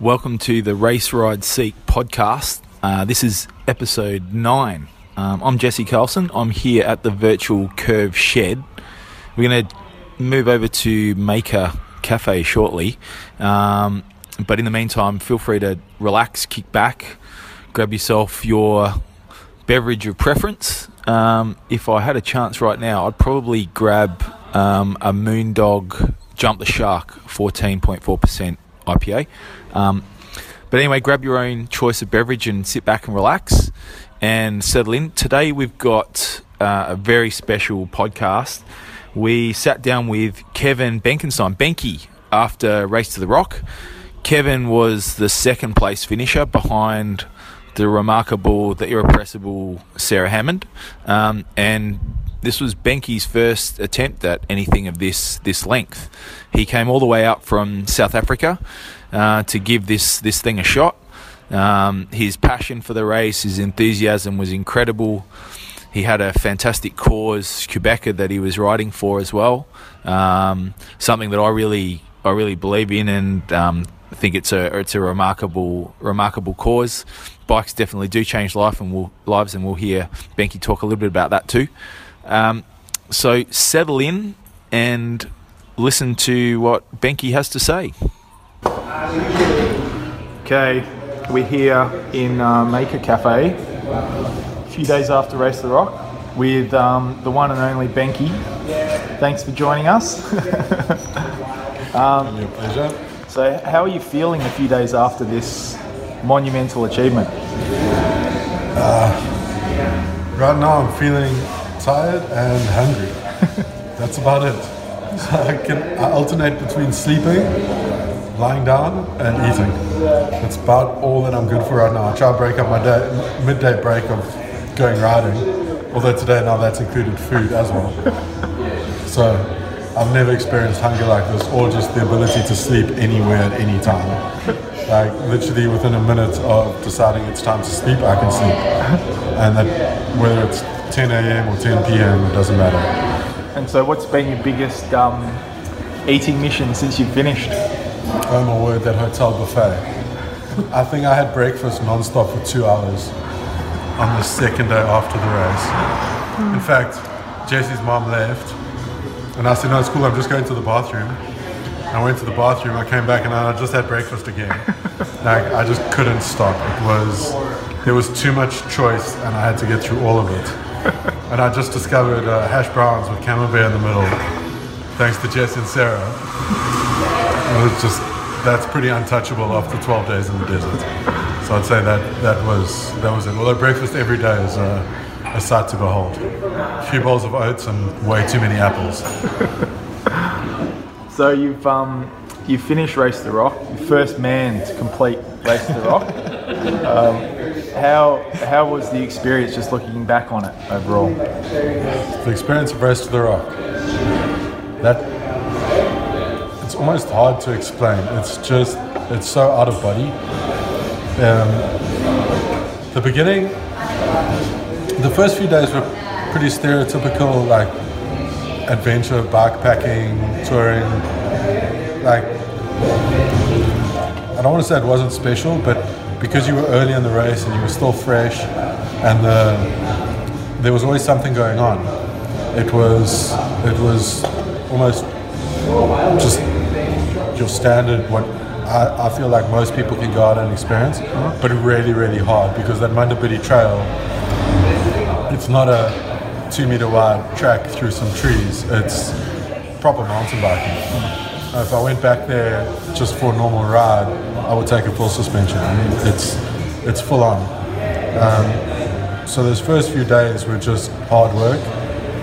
Welcome to the Race Ride Seek podcast. Uh, this is episode nine. Um, I'm Jesse Carlson. I'm here at the virtual Curve Shed. We're going to move over to Maker Cafe shortly. Um, but in the meantime, feel free to relax, kick back, grab yourself your beverage of preference. Um, if I had a chance right now, I'd probably grab um, a Moondog Jump the Shark 14.4% IPA. Um, but anyway, grab your own choice of beverage and sit back and relax and settle in. Today we've got uh, a very special podcast. We sat down with Kevin Benkenstein, Benky, after Race to the Rock. Kevin was the second place finisher behind the remarkable, the irrepressible Sarah Hammond, um, and this was Benky's first attempt at anything of this this length. He came all the way out from South Africa uh, to give this this thing a shot. Um, his passion for the race, his enthusiasm was incredible. He had a fantastic cause, Qhubeka, that he was riding for as well. Um, something that I really, I really believe in, and um, think it's a, it's a remarkable, remarkable cause. Bikes definitely do change life and we'll, lives, and we'll hear Benky talk a little bit about that too. Um, so settle in and listen to what Benky has to say. Okay, we're here in uh, Maker Cafe, a few days after Race the Rock, with um, the one and only Benky. Thanks for joining us. um, Your pleasure. So, how are you feeling a few days after this monumental achievement? Uh, right now, I'm feeling tired and hungry. That's about it. So I can I alternate between sleeping lying down and eating. That's about all that I'm good for right now. I try to break up my day, midday break of going riding. Although today now that's included food as well. So I've never experienced hunger like this or just the ability to sleep anywhere at any time. Like literally within a minute of deciding it's time to sleep, I can sleep. And that whether it's 10 a.m. or 10 p.m., it doesn't matter. And so what's been your biggest um, eating mission since you finished? Oh my word, that hotel buffet. I think I had breakfast non-stop for two hours on the second day after the race. In fact, Jesse's mom left, and I said, "No, it's cool. I'm just going to the bathroom." I went to the bathroom. I came back, and I just had breakfast again. like I just couldn't stop. It was there was too much choice, and I had to get through all of it. and I just discovered uh, hash browns with camembert in the middle, thanks to Jesse and Sarah. It was just that's pretty untouchable after 12 days in the desert. So I'd say that that was that was it. Although breakfast every day is a, a sight to behold. A few bowls of oats and way too many apples. so you've um, you finished Race to the Rock, your first man to complete Race to the Rock. Um, how how was the experience just looking back on it overall? The experience of Race to the Rock. That almost hard to explain. It's just, it's so out of body. Um, the beginning, the first few days were pretty stereotypical, like adventure, backpacking, touring. Like, I don't want to say it wasn't special, but because you were early in the race and you were still fresh, and the, there was always something going on. It was, it was almost just your standard what I, I, feel like most people can go out and experience, uh-huh. but really, really hard because that Munda Biddi Trail, it's not a two meter wide track through some trees. It's proper mountain biking. Uh-huh. If I went back there just for a normal ride, I would take a full suspension. I mean, it's it's full on. Um, so those first few days were just hard work.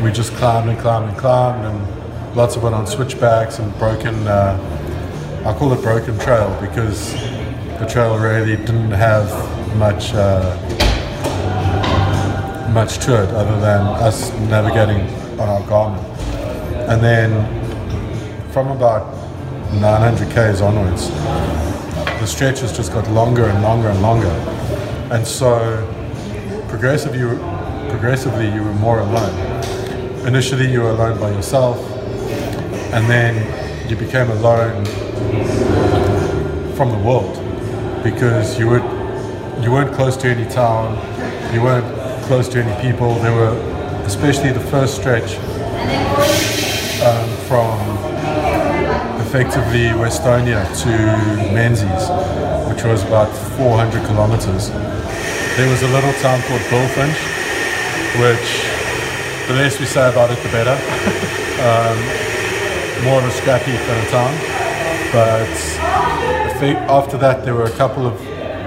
We just climbed and climbed and climbed, and lots of it on switchbacks and broken. Uh, I call it broken trail because the trail really didn't have much uh, much to it other than us navigating on our Garmin. And then from about 900 k's onwards, the stretches just got longer and longer and longer. And so progressively, progressively you were more alone. Initially, you were alone by yourself, and then you became alone from the world. because you would you weren't close to any town, you weren't close to any people. There were, especially the first stretch um, from effectively Westonia to Menzies, which was about 400 kilometers. There was a little town called Bullfinch, which the less we say about it, the better. um, more of a scrappy kind of town. But after that, there were a couple of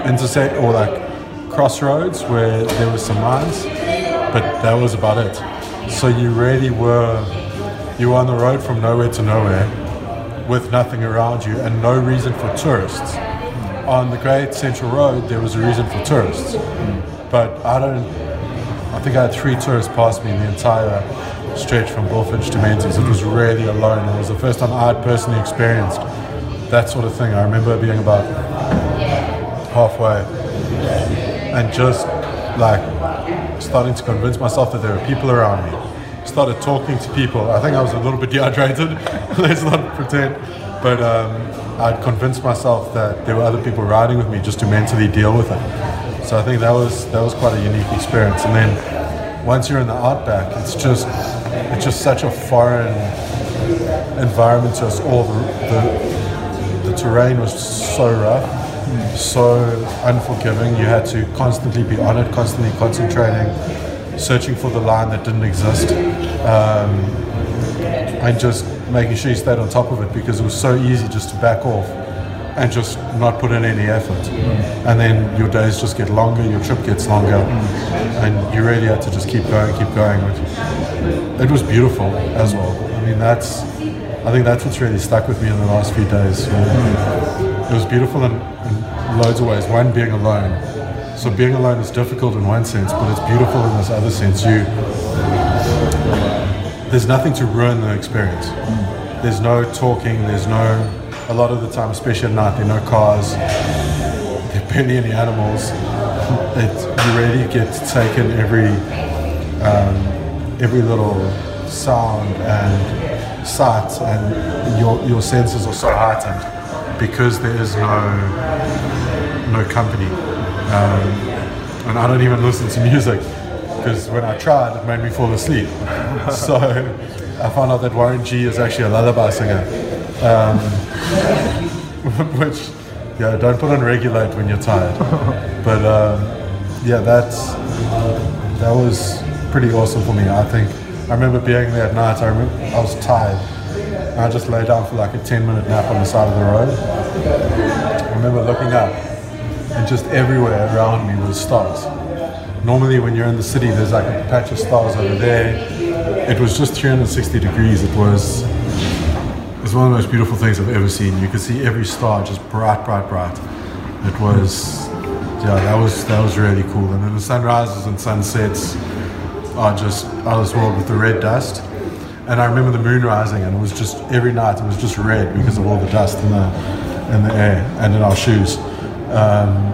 intersect or like crossroads where there was some lines, but that was about it. So you really were you were on the road from nowhere to nowhere with nothing around you and no reason for tourists. On the Great Central Road, there was a reason for tourists, but I don't. I think I had three tourists pass me in the entire stretch from Bullfinch to Menzies. It was really alone. It was the first time I'd personally experienced that sort of thing. I remember being about halfway and just like starting to convince myself that there were people around me. Started talking to people. I think I was a little bit dehydrated. Let's not pretend. But um, I'd convinced myself that there were other people riding with me just to mentally deal with it. So I think that was that was quite a unique experience. And then once you're in the outback, it's just it's just such a foreign environment to us all. The, the, the terrain was so rough so unforgiving. You had to constantly be on it, constantly concentrating, searching for the line that didn't exist, um, and just making sure you stayed on top of it because it was so easy just to back off and just not put in any effort. Mm. And then your days just get longer, your trip gets longer, mm. and you really had to just keep going, keep going. It was beautiful as well. I mean, that's, I think that's what's really stuck with me in the last few days. It was beautiful in loads of ways. One, being alone. So being alone is difficult in one sense, but it's beautiful in this other sense. You there's nothing to ruin the experience. There's no talking. There's no a lot of the time, especially at night, there are no cars. There are barely any animals. It, you really get to take in every um, every little sound and sight, and your your senses are so heightened because there is no no company. Um, and I don't even listen to music because when I tried, it made me fall asleep. so I found out that Warren G is actually a lullaby singer. Um, which, yeah, don't put on regulate when you're tired. But um, yeah, that's that was pretty awesome for me. I think I remember being there at night. I remember I was tired. And I just lay down for like a 10 minute nap on the side of the road. I remember looking up and just everywhere around me was stars. Normally, when you're in the city, there's like a patch of stars over there. It was just 360 degrees. It was it was one of the most beautiful things I've ever seen. You could see every star just bright, bright, bright. It was yeah, that was that was really cool. And then the sunrises and sunsets are just I was world with the red dust. And I remember the moon rising, and it was just every night it was just red because of all the dust in the in the air and in our shoes. Um,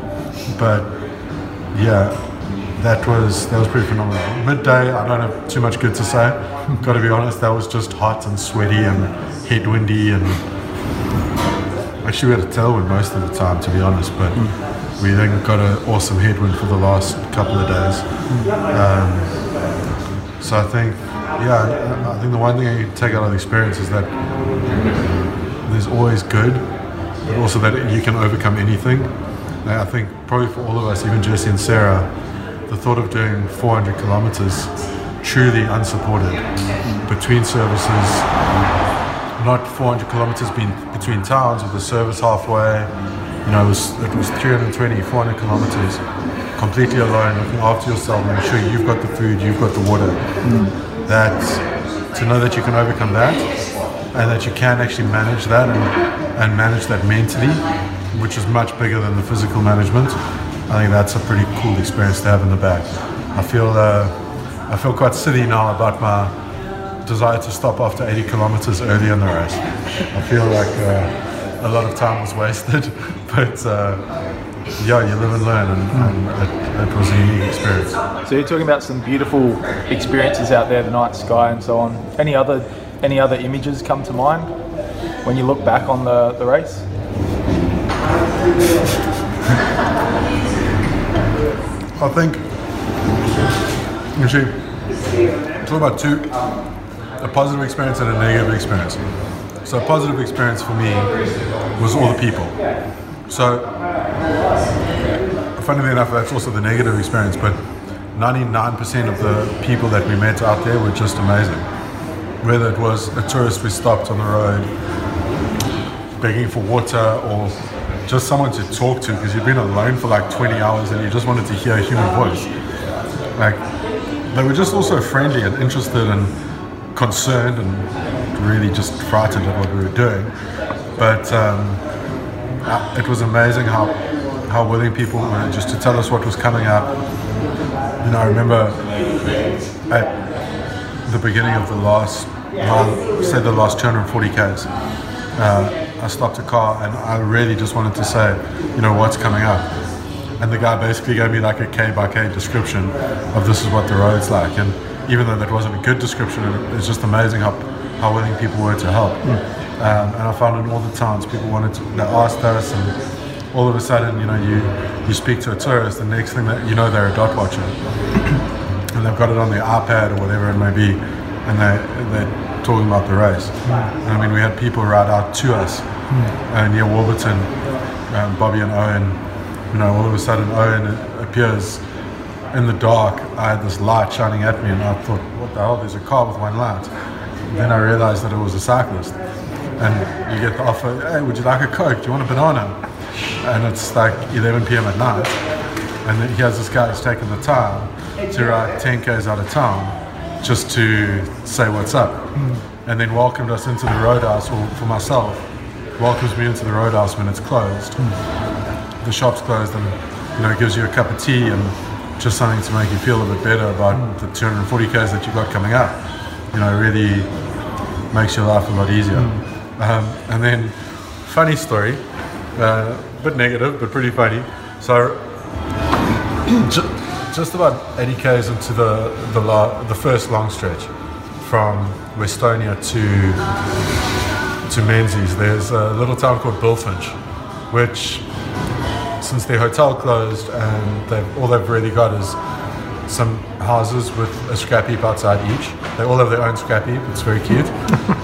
but yeah, that was that was pretty phenomenal. Midday, I don't have too much good to say. Got to be honest, that was just hot and sweaty and headwindy and actually we had a tailwind most of the time, to be honest. But mm. we then got an awesome headwind for the last couple of days. Um, so I think, yeah, I think the one thing you take out of the experience is that there's always good, but also that you can overcome anything. I think probably for all of us, even Jesse and Sarah, the thought of doing 400 kilometers truly unsupported mm-hmm. between services, not 400 kilometers being between towns with the service halfway. You know, it was, it was 320, 400 kilometers completely alone, looking after yourself, making sure you've got the food, you've got the water. Mm. That to know that you can overcome that and that you can actually manage that and, and manage that mentally which is much bigger than the physical management. I think that's a pretty cool experience to have in the back. I feel uh, I feel quite silly now about my desire to stop after 80 kilometers early in the race. I feel like uh, a lot of time was wasted, but uh, yeah, you live and learn, and, and it, it, was a unique experience. So you're talking about some beautiful experiences out there, the night sky and so on. Any other any other images come to mind when you look back on the, the race? I think actually talk about two a positive experience and a negative experience. So a positive experience for me was all the people. So funnily enough that's also the negative experience, but 99% of the people that we met out there were just amazing. Whether it was a tourist we stopped on the road begging for water or just someone to talk to because you've been alone for like 20 hours and you just wanted to hear a human voice. Like, they were just also friendly and interested and concerned and really just frightened at what we were doing. But um, it was amazing how, how willing people were just to tell us what was coming up. You know, I remember at the beginning of the last, well, say the last 240 Ks, uh, I stopped a car and I really just wanted to say, you know, what's coming up. And the guy basically gave me like a K by K description of this is what the road's like. And even though that wasn't a good description, it's just amazing how, how willing people were to help. Um, and I found in all the towns, people wanted to, they asked us and all of a sudden, you know, you, you speak to a tourist, the next thing that you know, they're a dot watcher. and they've got it on their iPad or whatever it may be, and they, they're talking about the race. And I mean, we had people ride out to us uh, near Warburton, um, Bobby and Owen. You know, all of a sudden, Owen appears in the dark. I had this light shining at me, and I thought, what the hell? There's a car with one light. And then I realized that it was a cyclist. And you get the offer, hey, would you like a Coke? Do you want a banana? And it's like 11 p.m. at night. And then has this guy who's taken the time to ride 10 Ks out of town just to say what's up. Mm. And then welcomed us into the roadhouse, or for myself, welcomes me into the roadhouse when it's closed. Mm. The shop's closed and you know gives you a cup of tea and just something to make you feel a bit better about mm. the 240 k's that you've got coming up. You know, really makes your life a lot easier. Um, and then, funny story, uh, a bit negative but pretty funny. So just about 80 k's into the the, la, the first long stretch from Westonia to to Menzies. There's a little town called Bullfinch, which since their hotel closed and they've, all they've really got is some houses with a scrap heap outside each. They all have their own scrap heap. It's very cute.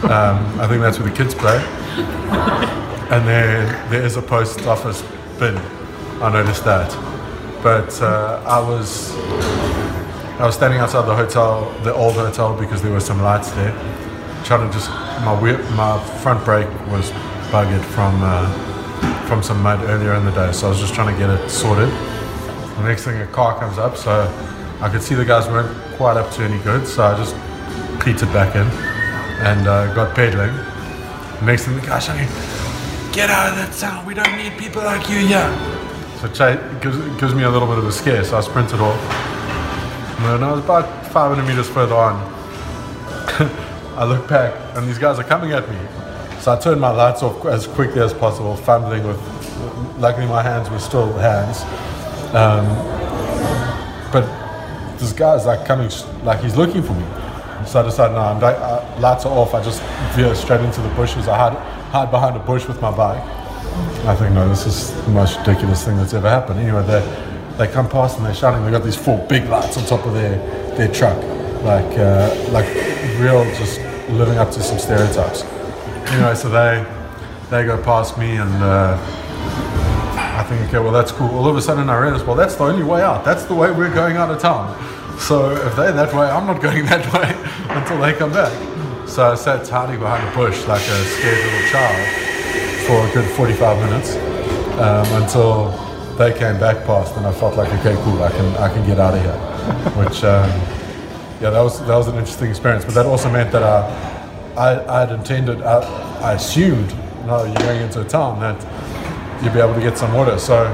um, I think that's where the kids play. And then there is a post office bin. I noticed that but uh, I was I was standing outside the hotel, the old hotel, because there were some lights there. Trying to just my my front brake was buggered from uh, from some mud earlier in the day, so I was just trying to get it sorted. The next thing, a car comes up, so I could see the guys weren't quite up to any good, so I just petered back in and uh, got pedaling. The next thing, the guy's shouting, "Get out of that town! We don't need people like you here!" which gives, gives me a little bit of a scare. So I sprinted off. And I was about 500 meters further on. I look back and these guys are coming at me. So I turn my lights off as quickly as possible, fumbling with, luckily my hands were still hands. Um, but this guy's like coming, like he's looking for me. So I decided, no, I'm, uh, lights are off. I just veer straight into the bushes. I hide, hide behind a bush with my bike. I think, no, this is the most ridiculous thing that's ever happened. Anyway, they, they come past and they're shouting. They've got these four big lights on top of their, their truck. Like, uh, like real just living up to some stereotypes. Anyway, so they, they go past me and uh, I think, okay, well, that's cool. All of a sudden I realize, well, that's the only way out. That's the way we're going out of town. So if they're that way, I'm not going that way until they come back. So I sat hiding behind a bush like a scared little child for a good 45 minutes um, until they came back past, and I felt like, okay, cool, I can I can get out of here. Which, um, yeah, that was that was an interesting experience. But that also meant that I I, I had intended, I, I assumed, no, you're going into a town that you'd be able to get some water. So,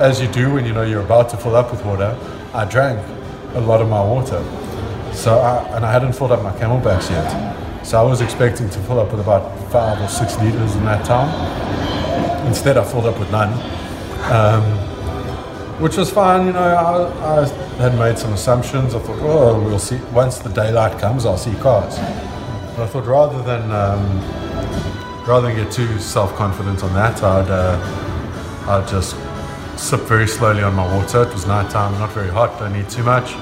as you do when you know you're about to fill up with water, I drank a lot of my water. So, I, and I hadn't filled up my CamelBaks yet. So I was expecting to fill up with about five or six liters in that time. Instead, I filled up with none, um, which was fine. You know, I, I, had made some assumptions. I thought, oh, we'll see. Once the daylight comes, I'll see cars. But I thought rather than um, rather than get too self-confident on that, I'd uh, I'd just sip very slowly on my water. It was night time, not very hot, don't need too much.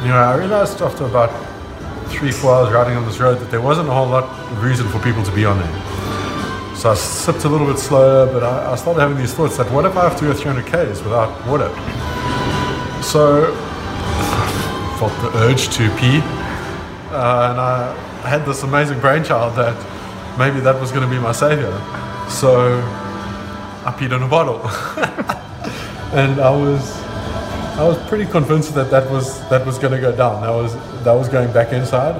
Anyway, I realized after about three, four hours riding on this road that there wasn't a whole lot of reason for people to be on there. So I sipped a little bit slower, but I, I started having these thoughts that what if I have to go 300 Ks without water? So I felt the urge to pee, uh, and I had this amazing brainchild that maybe that was going to be my savior. So I peed in a bottle, and I was I was pretty convinced that that was that was going to go down. That was that was going back inside.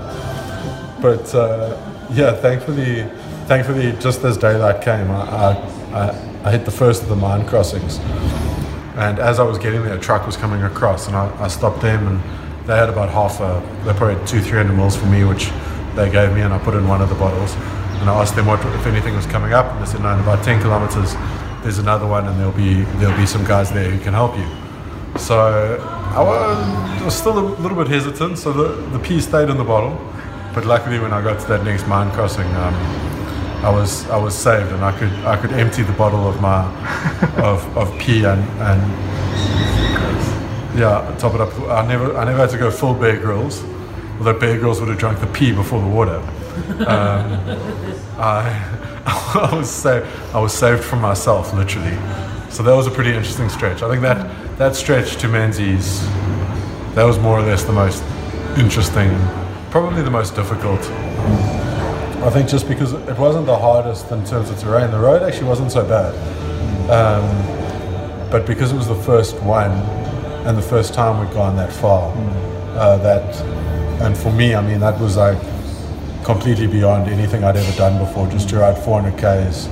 But uh, yeah, thankfully, thankfully, just as daylight came, I, I, I, hit the first of the mine crossings. And as I was getting there, a truck was coming across, and I, I stopped them, and they had about half a, they probably had two, three hundred mils for me, which they gave me, and I put in one of the bottles. And I asked them what if anything was coming up, and they said, no, in about 10 kilometers, there's another one, and there'll be there'll be some guys there who can help you. So I was, was still a little bit hesitant. So the the pee stayed in the bottle, but luckily when I got to that next mine crossing, um, I was I was saved, and I could I could empty the bottle of my of, of pee and and yeah top it up. I never I never had to go full Bear Grylls, although Bear Grylls would have drunk the pee before the water. Um, I I was saved I was saved from myself literally. So that was a pretty interesting stretch. I think that that stretch to Menzies, that was more or less the most interesting, probably the most difficult. I think just because it wasn't the hardest in terms of terrain. The road actually wasn't so bad, um, but because it was the first one and the first time we'd gone that far, uh, that and for me, I mean, that was like completely beyond anything I'd ever done before. Just to ride 400 k's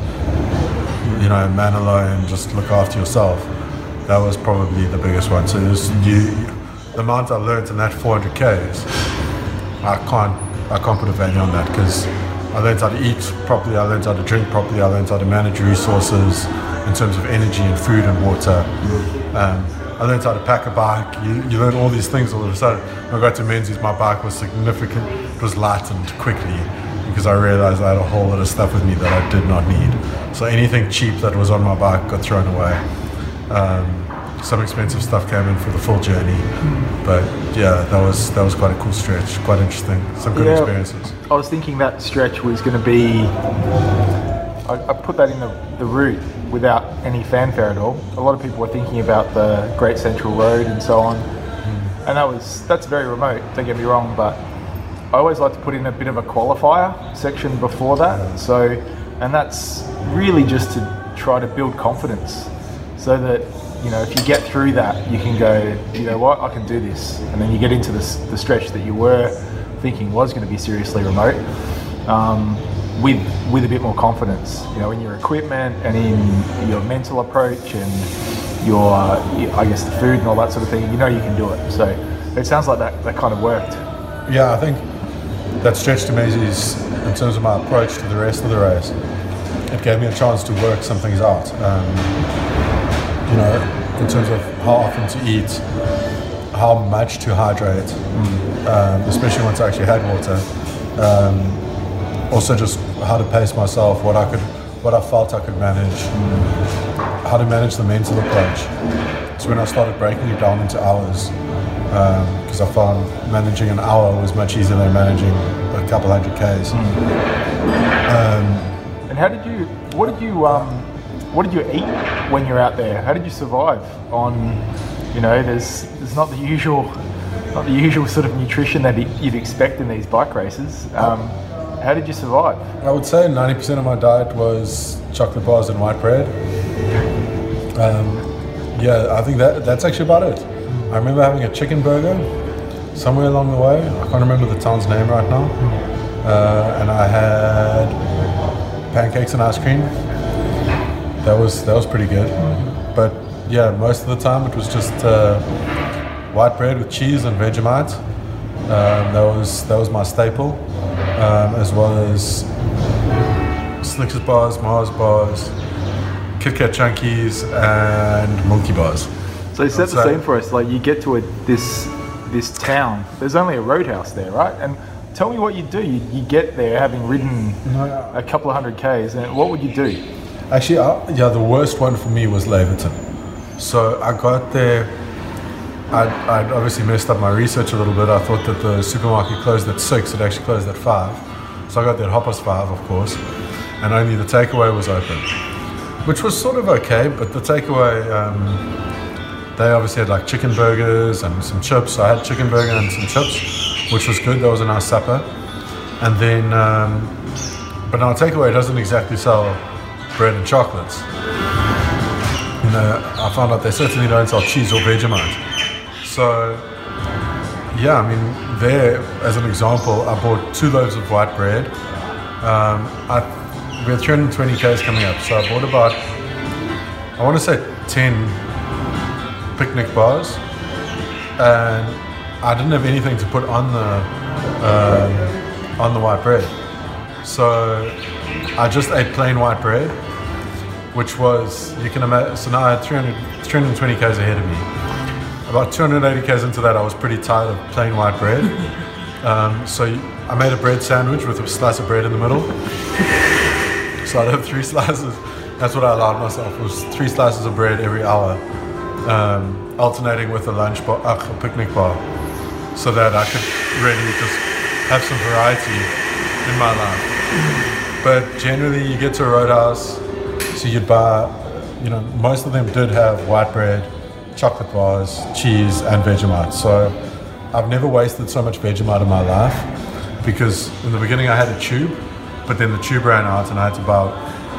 you know, man alone, just look after yourself. That was probably the biggest one. So you, the amount I learned in that 400 k's, I can't, I can't put a value on that because I learned how to eat properly, I learned how to drink properly, I learned how to manage resources in terms of energy and food and water. Um, I learned how to pack a bike. You, you learn all these things all of a sudden. When I got to Menzies, my bike was significant. It was lightened quickly because I realized I had a whole lot of stuff with me that I did not need. So anything cheap that was on my bike got thrown away. Um, some expensive stuff came in for the full journey, but yeah, that was that was quite a cool stretch, quite interesting, some good Yeah. experiences. I was thinking that stretch was going to be. I, I put that in the, the route without any fanfare at all. A lot of people were thinking about the Great Central Road and so on, and that was that's very remote. Don't get me wrong, but I always like to put in a bit of a qualifier section before that. So, and that's really just to try to build confidence, so that you know if you get through that, you can go, you know what, I can do this, and then you get into this the stretch that you were thinking was going to be seriously remote. Um, with with a bit more confidence, you know, in your equipment and in your mental approach and your, I guess, the food and all that sort of thing. You know, you can do it. So it sounds like that that kind of worked. Yeah, I think that stretch to me is, in terms of my approach to the rest of the race, it gave me a chance to work some things out. Um, you know, in terms of how often to eat, how much to hydrate, um, especially once I actually had water. Um, also, just how to pace myself, what I could, what I felt I could manage, how to manage the mental approach. So when I started breaking it down into hours, because I found managing an hour was much easier than managing a couple hundred k's. And how did you? What did you? What did you eat when you're out there? How did you survive on? You know, there's there's not the usual, not the usual sort of nutrition that you'd expect in these bike races. Um, how did you survive? I would say 90% of my diet was chocolate bars and white bread. Um, yeah, I think that that's actually about it. I remember having a chicken burger somewhere along the way. I can't remember the town's name right now. Uh, and I had pancakes and ice cream. That was that was pretty good. But yeah, most of the time it was just uh, white bread with cheese and Vegemite. Um, that was that was my staple, um, as well as Snickers bars, Mars bars, Kit Kat Chunkies, and Milky bars. So set the I'd scene for us. Like you get to a, this this town. There's only a roadhouse there, right? And tell me what you do. You, you get there having ridden No, a couple of hundred k's, and what would you do? Actually, yeah, the worst one for me was Laverton. So I got there. I'd, I'd obviously messed up my research a little bit. I thought that the supermarket closed at six. It actually closed at five. So I got there at half past five, of course, and only the takeaway was open, which was sort of okay. But the takeaway, um, they obviously had like chicken burgers and some chips. So I had chicken burger and some chips, which was good. That was a nice supper. And then, um, but now takeaway doesn't exactly sell bread and chocolates. You know, I found out they certainly don't sell cheese or Vegemite. So, yeah, I mean, there, as an example, I bought two loaves of white bread. Um, I, we had 320 Ks coming up, so I bought about, I want to say 10 picnic bars. And I didn't have anything to put on the, um, on the white bread. So I just ate plain white bread, which was, you can imagine, so now I had 300, 320 Ks ahead of me. About 280 Ks into that, I was pretty tired of plain white bread. Um, so I made a bread sandwich with a slice of bread in the middle. So I'd have three slices. That's what I allowed myself was three slices of bread every hour, um, alternating with a lunch bar, uh, a picnic bar, so that I could really just have some variety in my life. But generally, you get to a roadhouse, so you'd buy, you know, most of them did have white bread, chocolate bars, cheese, and Vegemite. So I've never wasted so much Vegemite in my life because in the beginning I had a tube, but then the tube ran out and I had to buy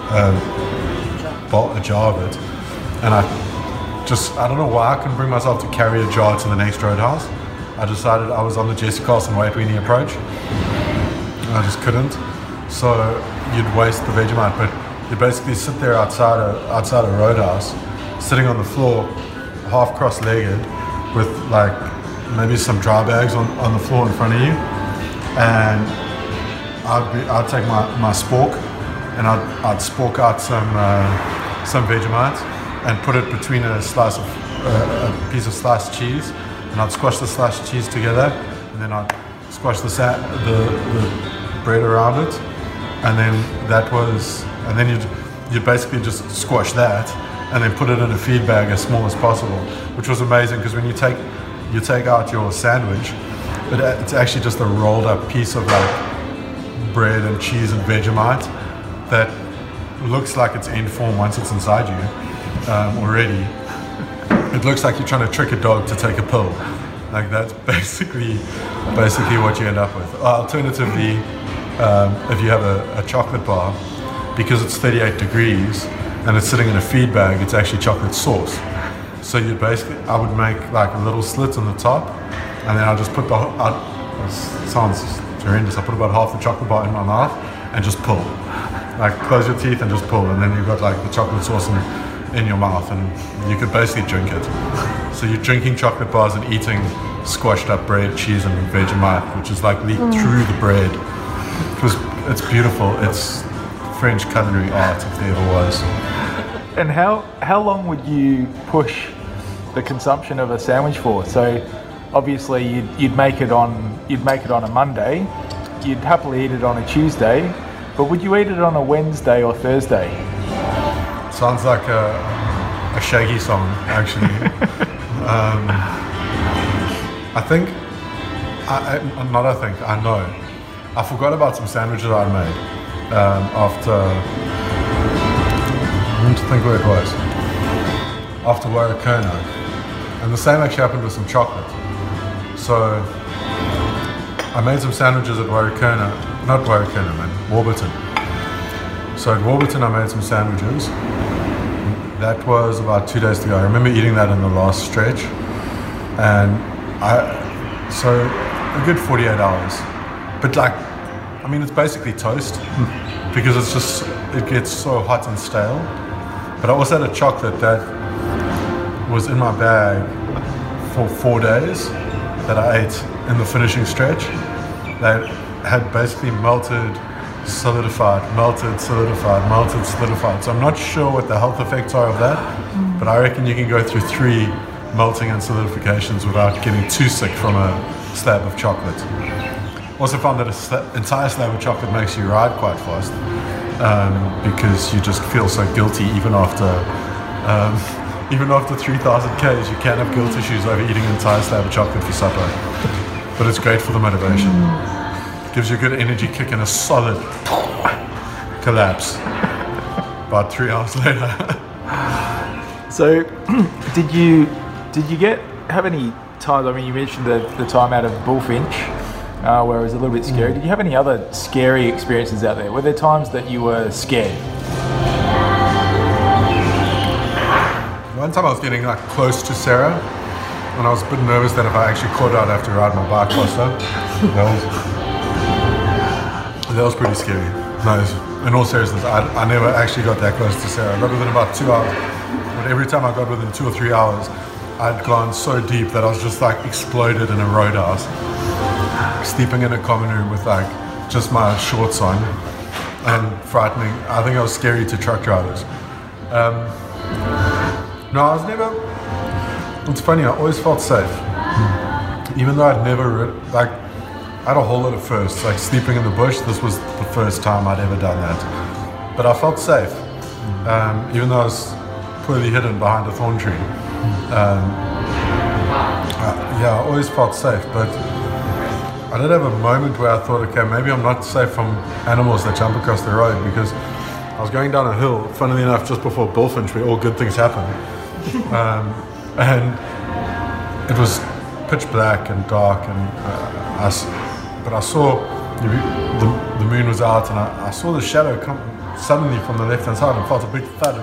uh, a jar of it. And I just, I don't know why I couldn't bring myself to carry a jar to the next roadhouse. I decided I was on the Jesse Carlson Weight Weenie approach. I just couldn't. So you'd waste the Vegemite, but you basically sit there outside a, outside a roadhouse, sitting on the floor, half cross-legged, with like maybe some dry bags on, on the floor in front of you, and I'd, be, I'd take my, my spork and I'd, I'd spork out some uh, some Vegemite and put it between a slice of uh, a piece of sliced cheese, and I'd squash the sliced cheese together, and then I'd squash the, sa- the, the bread around it, and then that was, and then you'd you'd basically just squash that, and then put it in a feed bag as small as possible, which was amazing because when you take you take out your sandwich, it, it's actually just a rolled up piece of like bread and cheese and Vegemite that looks like it's in form once it's inside you um, already. It looks like you're trying to trick a dog to take a pill. Like that's basically basically what you end up with. Alternatively, um, if you have a, a chocolate bar, because it's 38 degrees and it's sitting in a feed bag, it's actually chocolate sauce. So you basically, I would make like a little slit on the top, and then I'll just put the, I, sounds horrendous, I put about half the chocolate bar in my mouth and just pull. Like close your teeth and just pull, and then you've got like the chocolate sauce in, in your mouth, and you could basically drink it. So you're drinking chocolate bars and eating squashed up bread, cheese, and Vegemite, which is like leaked mm. through the bread. It was, it's beautiful. It's French culinary art, if there ever was. And how how long would you push the consumption of a sandwich for? So obviously you'd, you'd make it on you'd make it on a Monday, you'd happily eat it on a Tuesday, but would you eat it on a Wednesday or Thursday? Sounds like a, a Shaggy song, actually. um, I think, I, I, not I think, I know. I forgot about some sandwiches I made um, after I need to think where it was. After Warakurna. And the same actually happened with some chocolate. So I made some sandwiches at Warakurna, not Warakurna, man, Warburton. So at Warburton, I made some sandwiches. That was about two days ago. I remember eating that in the last stretch. And I, so a good 48 hours. But like, I mean, it's basically toast because it's just, it gets so hot and stale. But I also had a chocolate that was in my bag for four days that I ate in the finishing stretch that had basically melted, solidified, melted, solidified, melted, solidified. So I'm not sure what the health effects are of that, but I reckon you can go through three melting and solidifications without getting too sick from a slab of chocolate. Also found that an entire slab of chocolate makes you ride quite fast. um, because you just feel so guilty even after um, even after 3,000 Ks. You can't have guilt issues over eating an entire slab of chocolate for supper. But it's great for the motivation. Gives you a good energy kick and a solid collapse. About three hours later. So, did you did you get have any times? I mean, you mentioned the, the time out of Bullfinch, uh, where it was a little bit scary. Did you have any other scary experiences out there? Were there times that you were scared? One time I was getting like close to Sarah, and I was a bit nervous that if I actually caught her, I'd have to ride my bike faster. That was that was pretty scary. No, in all seriousness, I, I never actually got that close to Sarah. I got within about two hours, but every time I got within two or three hours, I'd gone so deep that I was just like exploded in a roadhouse, sleeping in a common room with like just my shorts on, and frightening. I think I was scary to truck drivers. No, I was never. It's funny. I always felt safe, even though I'd never like. I had a whole lot of firsts, like sleeping in the bush. This was the first time I'd ever done that, but I felt safe, um, even though I was poorly hidden behind a thorn tree. Um, uh, yeah, I always felt safe, but I did have a moment where I thought, okay, maybe I'm not safe from animals that jump across the road because I was going down a hill, funnily enough, just before Bullfinch, where all good things happen. Um, and it was pitch black and dark, and uh, I but I saw the, the, the moon was out, and I, I saw the shadow come suddenly from the left hand side and felt a big thud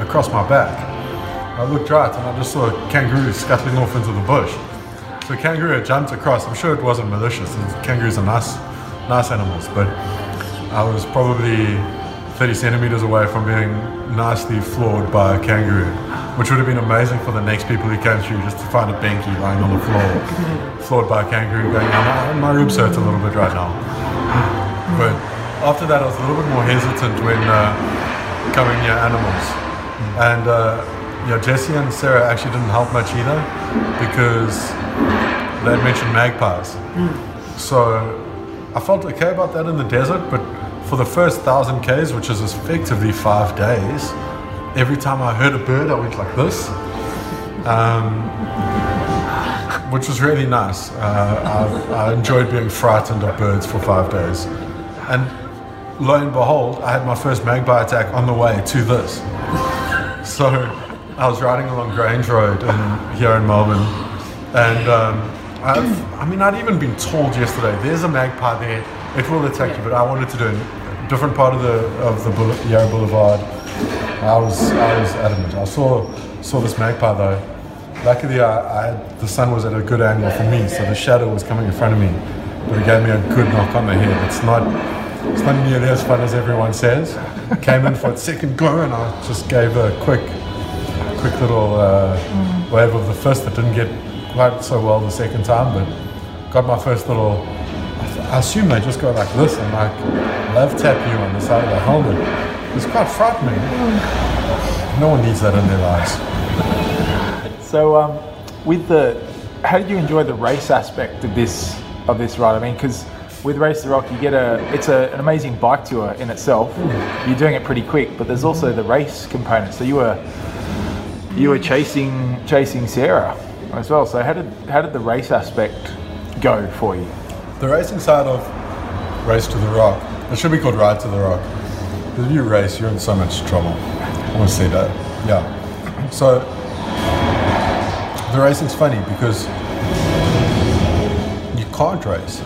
across my back. I looked right, and I just saw a kangaroo scuttling off into the bush. So kangaroo jumped across. I'm sure it wasn't malicious. Kangaroos are nice, nice animals, but I was probably 30 centimeters away from being nicely floored by a kangaroo, which would have been amazing for the next people who came through just to find a Benky lying on the floor, floored by a kangaroo going, "Oh, my, my ribs hurt a little bit right now. But after that, I was a little bit more hesitant when uh, coming near animals. And uh, yeah, Jesse and Sarah actually didn't help much either because they mentioned magpies. So I felt okay about that in the desert, but for the first thousand Ks, which is effectively five days, every time I heard a bird, I went like this. Um, which was really nice. Uh, I, I enjoyed being frightened of birds for five days. And lo and behold, I had my first magpie attack on the way to this. So I was riding along Grange Road in, here in Melbourne, and um, I've, I mean, I'd even been told yesterday, there's a magpie there, it will attack you, but I wanted to do a different part of the of the Yarra Boulevard. I was I was adamant. I saw saw this magpie though. Luckily, I, I the sun was at a good angle for me, so the shadow was coming in front of me, but it gave me a good knock on the head. It's not it's not nearly as fun as everyone says. Came in for its second go, and I just gave a quick quick little uh, wave of the fist that didn't get quite so well the second time, but got my first little. I, th- I assume they just go like this and like love tap you on the side of the helmet. It's quite frightening. No one needs that in their lives. So, um, with the, how did you enjoy the race aspect of this of this ride? I mean, because with Race the Rock, you get a it's a, an amazing bike tour in itself. You're doing it pretty quick, but there's also the race component. So you were you were chasing chasing Sarah as well. So how did how did the race aspect go for you? The racing side of Race to the Rock, it should be called Ride to the Rock. If you race, you're in so much trouble. I want to say that. Yeah. So the racing's funny because you can't race.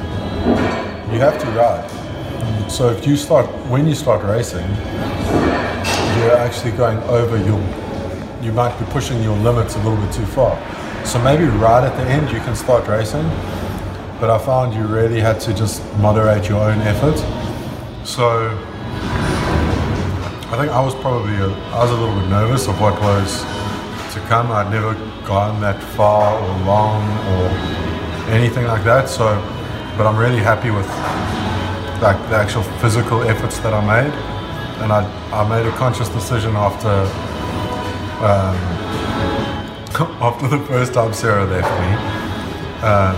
You have to ride. So if you start, when you start racing, you're actually going over your, you might be pushing your limits a little bit too far. So maybe right at the end you can start racing, but I found you really had to just moderate your own effort. So I think I was probably a, I was a little bit nervous of what was to come. I'd never gone that far or long or anything like that. So, but I'm really happy with like the actual physical efforts that I made, and I I made a conscious decision after um, after the first time Sarah left me um,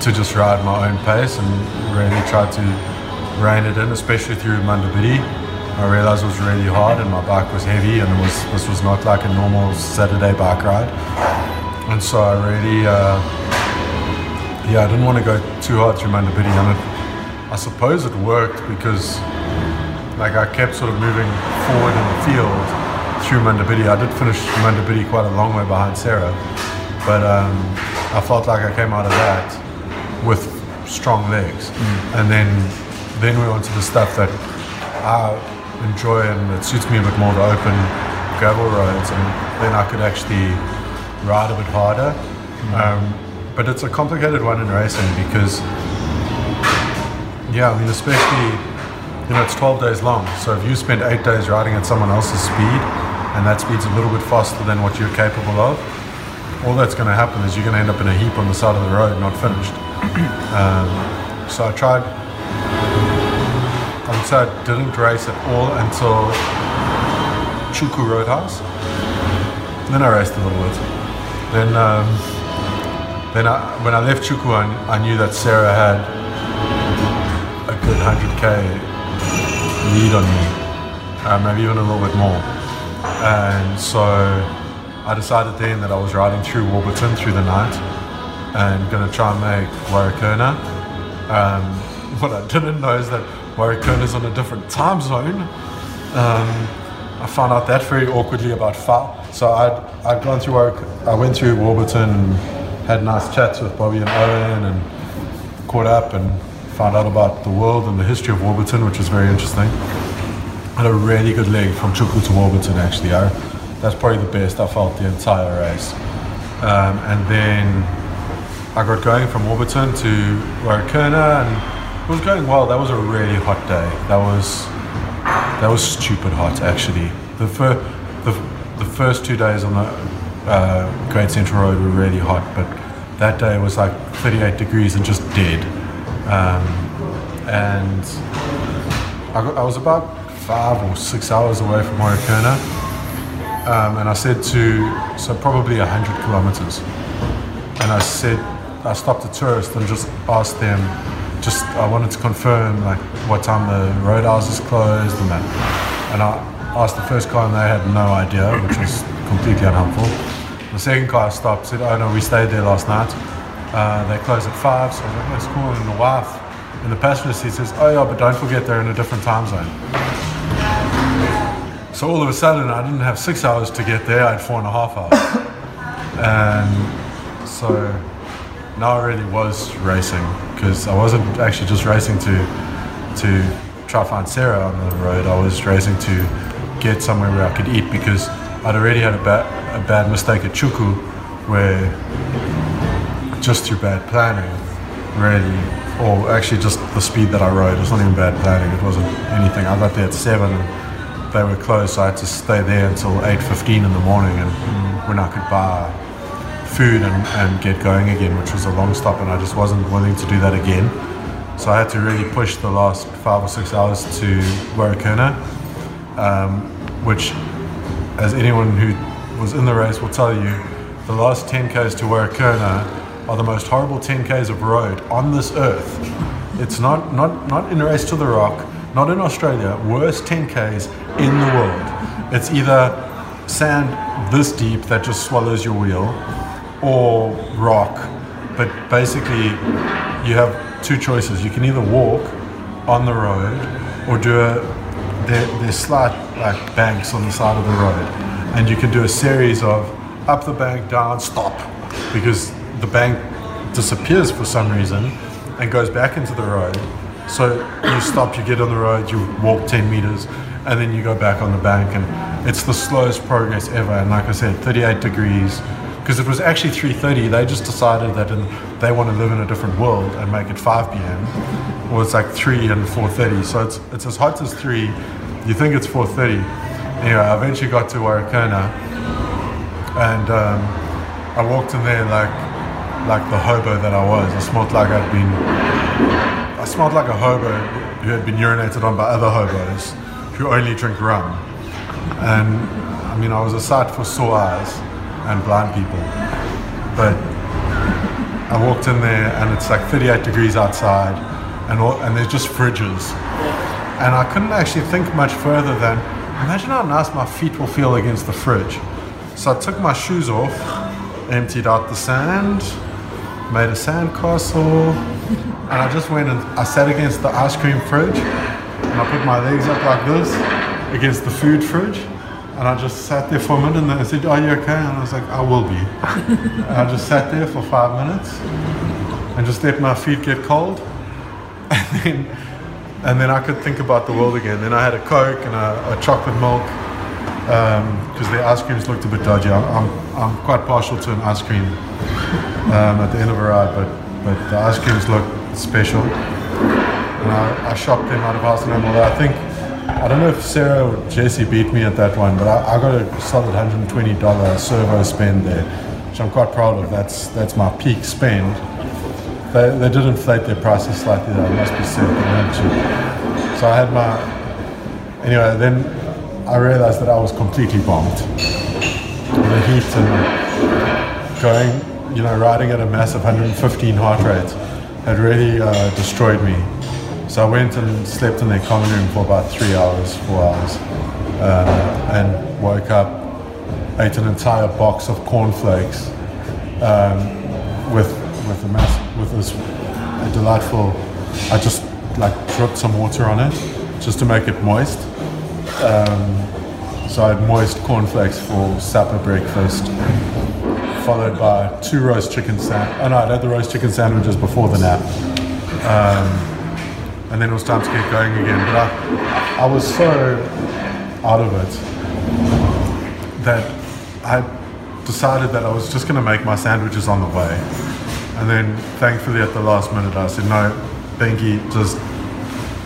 to just ride my own pace and really try to rein it in, especially through Munda Biddi. I realized it was really hard and my bike was heavy and was this was not like a normal Saturday bike ride. And so I really, uh, yeah, I didn't want to go too hard through Munda Biddi and it, I suppose it worked because like I kept sort of moving forward in the field through Munda Biddi. I did finish Munda Biddi quite a long way behind Sarah, but um, I felt like I came out of that with strong legs. And then then we went to the stuff that I enjoy and that suits me a bit more, the open gravel roads, and then I could actually ride a bit harder. Um, but it's a complicated one in racing because, yeah, I mean, especially, you know, it's 12 days long. So if you spend eight days riding at someone else's speed, and that speed's a little bit faster than what you're capable of, all that's going to happen is you're going to end up in a heap on the side of the road, not finished. um, so I tried. I would say I didn't race at all until Chuku Roadhouse. Then I raced a little bit. Then, um, then I, when I left Chuku, I, I knew that Sarah had a good 100k lead on me, uh, maybe even a little bit more. And so I decided then that I was riding through Warburton through the night and going to try and make Warakurna. Um, what I didn't know is that Warakurna is on a different time zone. Um, I found out that very awkwardly about five. So I'd, I'd gone through I went through Warburton and had nice chats with Bobby and Owen and caught up and found out about the world and the history of Warburton, which was very interesting. Had a really good leg from Chuku to Warburton actually. I, that's probably the best I felt the entire race. Um, and then I got going from Warburton to Warakurna and it was going well. That was a really hot day. That was that was stupid hot actually. The the, the first two days on the uh, Great Central Road were really hot, but that day was like 38 degrees and just dead. Um, and I, I was about five or six hours away from Warakurna. Um, and I said to, so probably 100 kilometers. And I said, I stopped a tourist and just asked them, just I wanted to confirm like what time the roadhouse is closed and that. And I asked the first car and they had no idea, which was completely unhelpful. The second car stopped, said, oh no, we stayed there last night. Uh, they close at five, so I was like, that's cool. And the wife in the passenger seat says, oh yeah, but don't forget they're in a different time zone. So all of a sudden, I didn't have six hours to get there, I had four and a half hours. and so now I really was racing because I wasn't actually just racing to to try to find Sarah on the road. I was racing to get somewhere where I could eat because I'd already had a bad a bad mistake at Chuku where just through bad planning, really, or actually just the speed that I rode. It was not even bad planning. It wasn't anything. I got there at seven. They were closed, so I had to stay there until eight fifteen in the morning, and when I could buy food and, and get going again, which was a long stop, and I just wasn't willing to do that again. So I had to really push the last five or six hours to Warakurna, um, which, as anyone who was in the race will tell you, the last 10Ks to Warakurna are the most horrible 10Ks of road on this earth. It's not, not, not in a Race to the Rock, not in Australia, worst 10Ks in the world. It's either sand this deep that just swallows your wheel, or rock. But basically, you have two choices. You can either walk on the road or do a there, there's slight like banks on the side of the road, and you can do a series of up the bank, down, stop, because the bank disappears for some reason and goes back into the road. So you stop, you get on the road, you walk 10 meters, and then you go back on the bank, and it's the slowest progress ever. And like I said, 38 degrees, because it was actually 3.30 they just decided that in, they want to live in a different world and make it 5 p.m well it's like 3 and 4.30 so it's, it's as hot as 3 you think it's 4.30 anyway i eventually got to Warakurna and um, i walked in there like like the hobo that i was. I smelled like i'd been i smelled like a hobo who had been urinated on by other hobos who only drink rum and i mean i was a sight for sore eyes and blind people. But I walked in there and it's like 38 degrees outside and, all, and there's just fridges And I couldn't actually think much further than imagine how nice my feet will feel against the fridge. So I took my shoes off, emptied out the sand, made a sand castle, and I just went and I sat against the ice cream fridge and I put my legs up like this against the food fridge. And I just sat there for a minute and they said, Are you okay? And I was like, I will be. and I just sat there for five minutes and just let my feet get cold. And then, and then I could think about the world again. Then I had a Coke and a, a chocolate milk because the ice creams looked a bit dodgy. I'm, I'm, I'm quite partial to an ice cream um, at the end of a ride, but, but the ice creams look special. And I, I shopped them out of and although I think, I don't know if Sarah or Jesse beat me at that one, but I, I got a solid $120 servo spend there, which I'm quite proud of. That's, that's my peak spend. They, they did inflate their prices slightly though, it must be said. They had to. So I had my, anyway, then I realized that I was completely bombed. The heat and going, you know, riding at a massive 115 heart rate had really uh, destroyed me. So I went and slept in their common room for about three hours, four hours, uh, and woke up, ate an entire box of cornflakes um, with with a mass with this a delightful. I just like dripped some water on it just to make it moist. Um, so I had moist cornflakes for supper breakfast, followed by two roast chicken sandwiches. Oh no, I had the roast chicken sandwiches before the nap. Um, and then it was time to get going again. But I, I was so out of it that I decided that I was just going to make my sandwiches on the way. And then thankfully at the last minute I said, no, Benky, just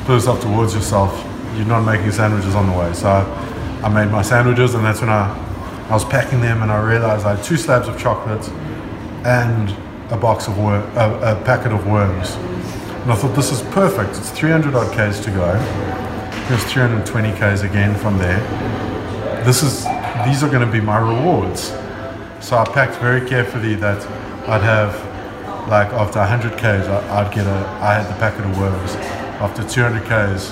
put yourself towards yourself. You're not making sandwiches on the way. So I, I made my sandwiches and that's when I, I was packing them and I realized I had two slabs of chocolate and a box of wor- a, a packet of worms. And I thought this is perfect. It's 300 odd k's to go. There's 320 k's again from there. This is these are going to be my rewards. So I packed very carefully that I'd have like after 100 k's I- I'd get a I had the packet of worms. After 200 k's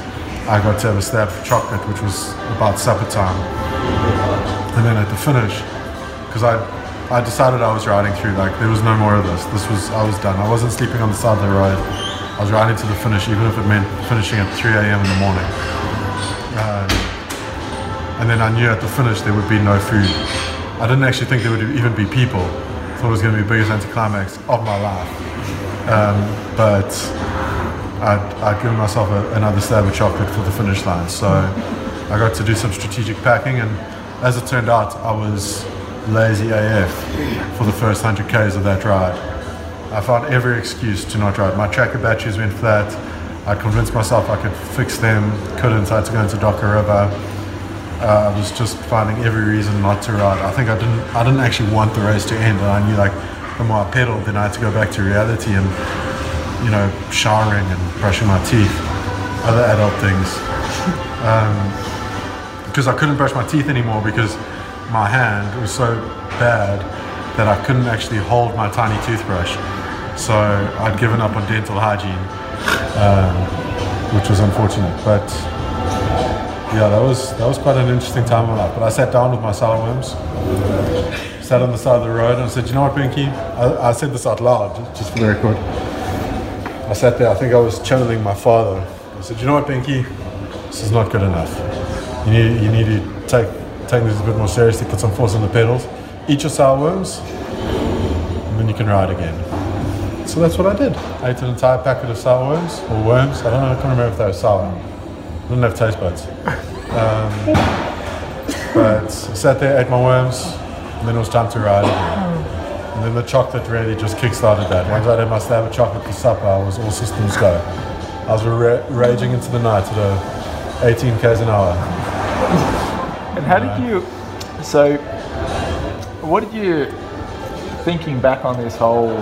I got to have a slab of chocolate, which was about supper time. And then at the finish, because I I decided I was riding through like there was no more of this. This was I was done. I wasn't sleeping on the side of the road. I was riding to the finish, even if it meant finishing at 3 a.m. in the morning. Um, and then I knew at the finish there would be no food. I didn't actually think there would even be people. I thought it was going to be the biggest anticlimax of my life. Um, but I'd, I'd given myself a, another slab of chocolate for the finish line. So I got to do some strategic packing, and as it turned out, I was lazy AF for the first 100 Ks of that ride. I found every excuse to not ride. My tracker batteries went flat. I convinced myself I could fix them, couldn't. I had to go into Docker River. Uh, I was just finding every reason not to ride. I think I didn't. I didn't actually want the race to end, and I knew like the more I pedaled, then I had to go back to reality and you know showering and brushing my teeth, other adult things, um, because I couldn't brush my teeth anymore because my hand was so bad that I couldn't actually hold my tiny toothbrush. So I'd given up on dental hygiene, um, which was unfortunate. But yeah, that was that was quite an interesting time my life. But I sat down with my sour worms, sat on the side of the road, and I said, "You know what, Binky?" I, I said this out loud, just, for the record. I sat there. I think I was channeling my father. I said, "You know what, Binky? This is not good enough. You need you need to take take this a bit more seriously. Put some force on the pedals. Eat your sour worms, and then you can ride again." So that's what I did. I ate an entire packet of sour worms or worms. I don't know. I can't remember if they were sour. I didn't have taste buds. Um, but I sat there, ate my worms, and then it was time to ride again. And then the chocolate really just kick-started that. Once I had my slab of chocolate for supper, I was all systems go. I was ra- raging into the night at a 18 k's an hour. And how did you? So, what did you? Thinking back on this whole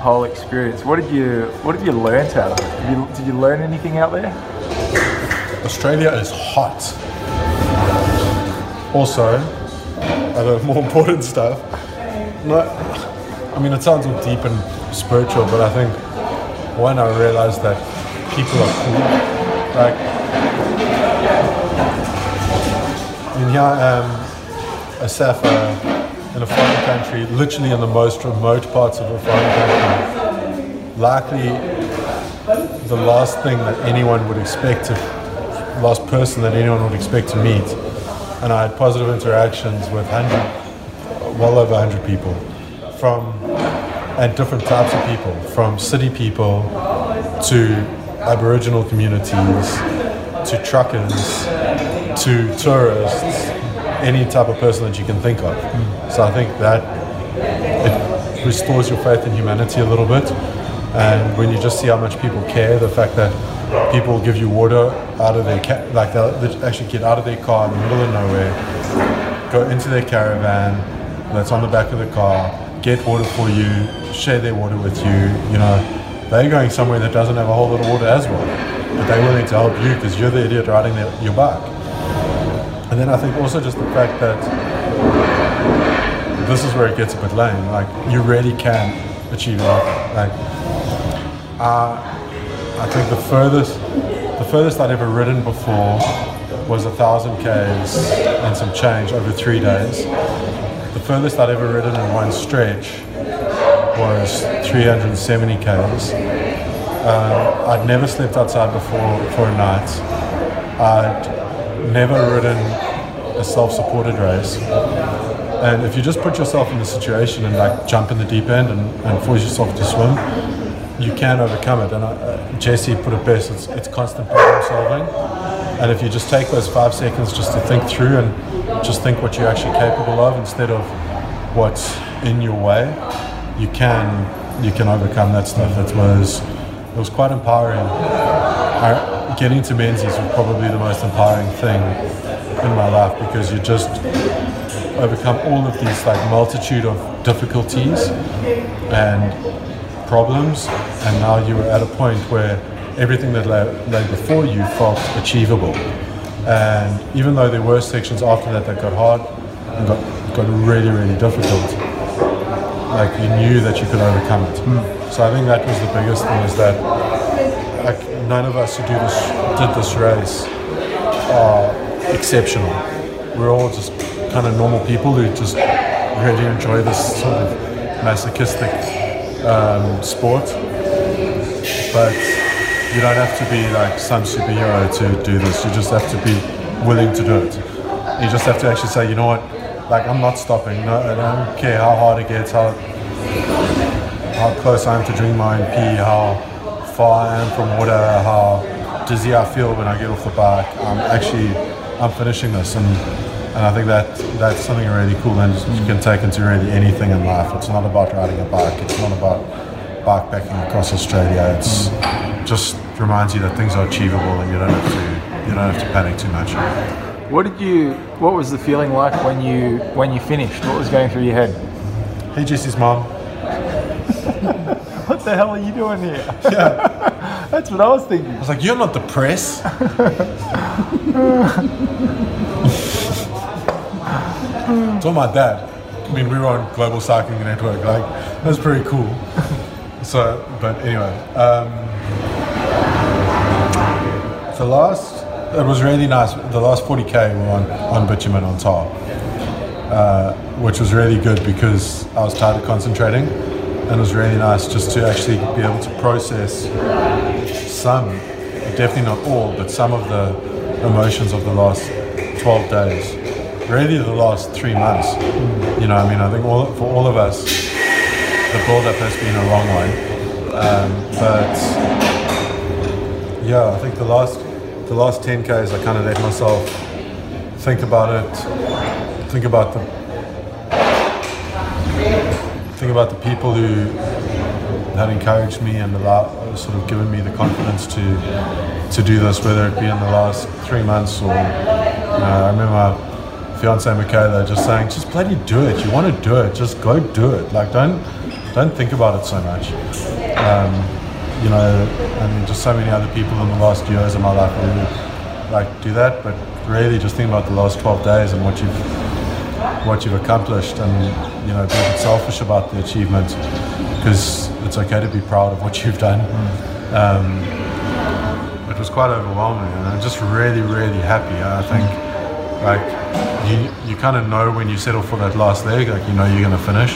whole experience, what did you what did you learn out of it? Did you, did you learn anything out there? Australia is hot. Also, other more important stuff. No, I mean it sounds all deep and spiritual, but I think one I realized that people are cool. Like here I am, a Saffa in a foreign country, literally in the most remote parts of a foreign country. Likely the last thing that anyone would expect to, last person that anyone would expect to meet. And I had positive interactions with 100, well over 100 people from, and different types of people, from city people to Aboriginal communities to truckers to tourists, any type of person that you can think of. Hmm. So I think that it restores your faith in humanity a little bit. And when you just see how much people care, the fact that people give you water out of their ca- like they'll, they actually get out of their car in the middle of nowhere, go into their caravan that's on the back of the car, get water for you, share their water with you. You know, they're going somewhere that doesn't have a whole lot of water as well, but they're willing to help you because you're the idiot riding their, your bike. And then I think also just the fact that this is where it gets a bit lame. Like you really can achieve anything. Like uh, I think the furthest, the furthest I'd ever ridden before was a thousand k's and some change over three days. The furthest I'd ever ridden in one stretch was 370 k's. Um, I'd never slept outside before for a night. I'd never ridden a self-supported race. And if you just put yourself in the situation and like jump in the deep end and, and force yourself to swim, you can overcome it. And uh, Jesse put it best: it's, it's constant problem solving. And if you just take those five seconds just to think through and just think what you're actually capable of instead of what's in your way, you can you can overcome that stuff. It was it was quite empowering. I, getting to Menzies was probably the most empowering thing in my life because you just overcome all of these like multitude of difficulties and problems and now you were at a point where everything that lay, lay before you felt achievable. And even though there were sections after that that got hard and got, got really really difficult like you knew that you could overcome it. Hmm. So I think that was the biggest thing is that none of us who do this did this race are exceptional we're all just kind of normal people who just really enjoy this sort of masochistic um, sport. But you don't have to be like some superhero to do this. You just have to be willing to do it. You just have to actually say, you know what, like I'm not stopping. No, I don't care how hard it gets, how how close I am to drinking my pee, how I am from water, uh, how dizzy I feel when I get off the bike. I'm actually I'm finishing this and and I think that that's something really cool and you can take into really anything in life. It's not about riding a bike. It's not about bikepacking across Australia. It's just reminds you that things are achievable and you don't have to you don't have to panic too much. What did you? What was the feeling like when you when you finished? What was going through your head? Hey Jesse's mom. What the hell are you doing here? Yeah. That's what I was thinking. I was like, you're not the press. it's all my dad. I mean, we were on Global Cycling Network. Like, that was pretty cool. So, but anyway, um, the last, it was really nice. The last 40k were on, on bitumen on tar, uh, which was really good because I was tired of concentrating. And it was really nice just to actually be able to process some, definitely not all, but some of the emotions of the last 12 days. Really, the last three months. You know, I mean, I think all, for all of us, the build-up has been a long one. Um, but yeah, I think the last the last 10 k's, I kind of let myself think about it, think about the about the people who had encouraged me and allow, sort of given me the confidence to to do this, whether it be in the last three months or know, I remember fiance Michaela just saying, just bloody do it. You want to do it, just go do it. Like don't don't think about it so much. Um, you know, I mean, just so many other people in the last years of my life who like do that, but really just think about the last 12 days and what you've what you've accomplished and you know be a bit selfish about the achievement because it's okay to be proud of what you've done um, it was quite overwhelming, and I'm just really, really happy. I think, like, you you kind of know when you settle for that last leg, like you know you're going to finish,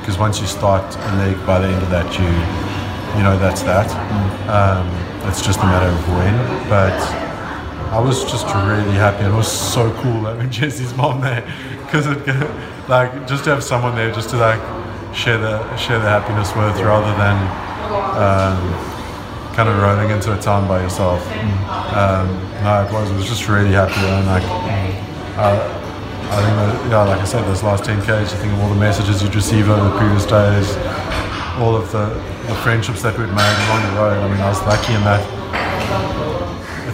because once you start a leg, by the end of that, you you know that's that. Um, it's just a matter of when, but. I was just really happy. It was so cool having Jesse's mom there, because it, like, just to have someone there, just to like share the share the happiness with, rather than um, kind of rolling into a town by yourself. Um, no, it was. It was just really happy, and like, uh, I think that, yeah, like I said, those last 10 k's, you think of all the messages you'd received over the previous days, all of the, the friendships that we'd made along the road. I mean, I was lucky in that at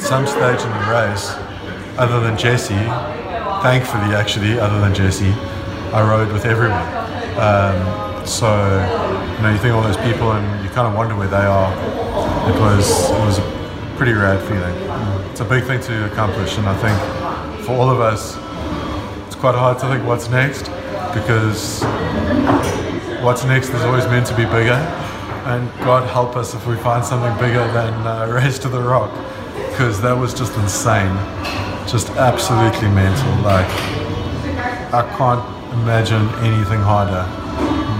some stage in the race, other than Jesse, thankfully actually, other than Jesse, I rode with everyone. Um, so, you know, you think all those people and you kind of wonder where they are. It was, it was a pretty rad feeling. It's a big thing to accomplish, and I think for all of us, it's quite hard to think what's next because what's next is always meant to be bigger. And God help us if we find something bigger than uh, Race to the Rock because that was just insane. Just absolutely mental. Like, I can't imagine anything harder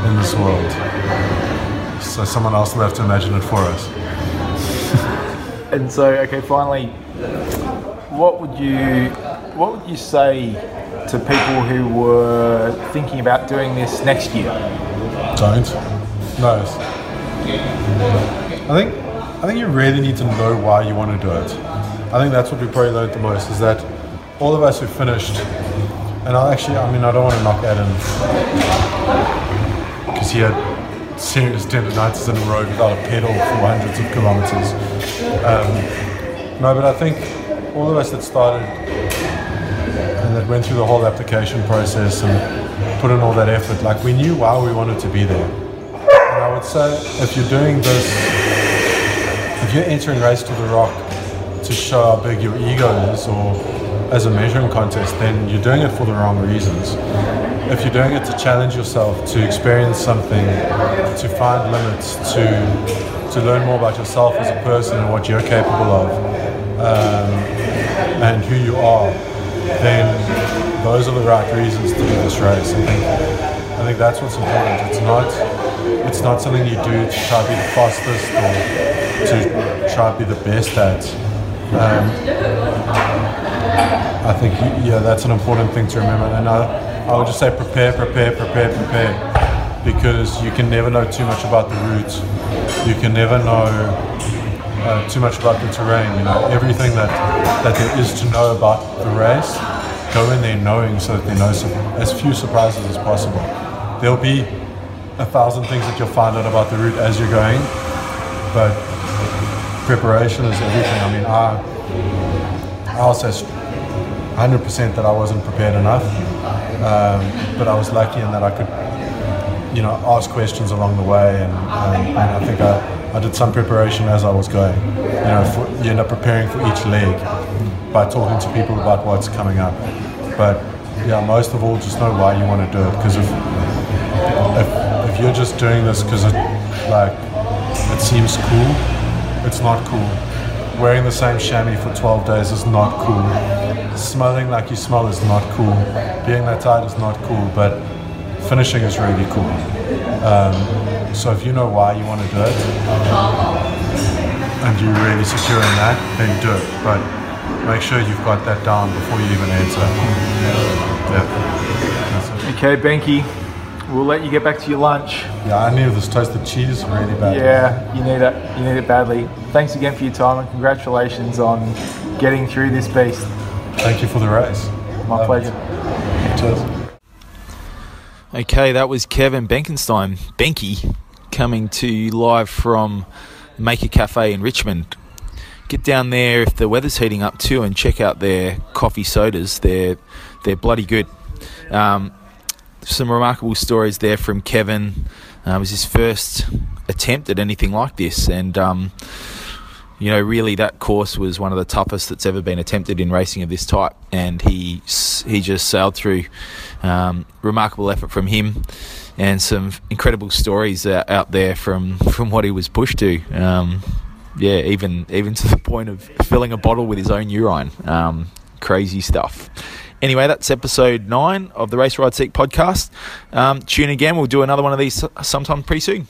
in this world. So someone else will have to imagine it for us. And so, okay, finally, what would you what would you say to people who were thinking about doing this next year? Don't. No. I think I think you really need to know why you want to do it. I think that's what we probably learned the most is that all of us who finished, and I actually, I mean, I don't want to knock Adam because he had serious tendonitis in the road without a pedal for hundreds of kilometers. Um, no, but I think all of us that started and that went through the whole application process and put in all that effort, like we knew why we wanted to be there. And I would say if you're doing this, if you're entering Race to the Rock to show how big your ego is or as a measuring contest, then you're doing it for the wrong reasons. If you're doing it to challenge yourself, to experience something, to find limits, to to learn more about yourself as a person and what you're capable of, um, and who you are, then those are the right reasons to do this race. I think I think that's what's important. It's not it's not something you do to try to be the fastest or to try to be the best at. Um, I think yeah, that's an important thing to remember. And I, I would just say prepare, prepare, prepare, prepare, because you can never know too much about the route. You can never know uh, too much about the terrain. You know everything that that there is to know about the race. Go in there knowing so that there are no, as few surprises as possible. There'll be a thousand things that you'll find out about the route as you're going, but preparation is everything. I mean, I, I also 100% that I wasn't prepared enough, um, but I was lucky in that I could, you know, ask questions along the way, and, um, and I think I, I did some preparation as I was going. You know, for, you end up preparing for each leg by talking to people about what's coming up, but yeah, most of all, just know why you want to do it, because if, if if you're just doing this because it like it seems cool, it's not cool. Wearing the same chamois for 12 days is not cool. Smelling like you smell is not cool. Being that tight is not cool, but finishing is really cool. Um, so if you know why you want to do it, and you're really secure in that, then do it. But make sure you've got that down before you even enter. Yeah. Okay, Benky, we'll let you get back to your lunch. Yeah, I need this toasted cheese really bad. Yeah, you need it. You need it badly. Thanks again for your time and congratulations on getting through this beast. Thank you for the race. My Love it. pleasure. Cheers. Okay, that was Kevin Benkenstein, Benky, coming to you live from Maker Cafe in Richmond. Get down there if the weather's heating up too, and check out their coffee sodas. They're they're bloody good. Um, some remarkable stories there from Kevin. Uh, it was his first attempt at anything like this, and um, you know, really that course was one of the toughest that's ever been attempted in racing of this type, and he he just sailed through. Um, remarkable effort from him, and some incredible stories out there from from what he was pushed to. Um, yeah, even even to the point of filling a bottle with his own urine. Um, crazy stuff. Anyway, that's episode nine of the Race Ride Seek podcast. Um, tune again. We'll do another one of these sometime pretty soon.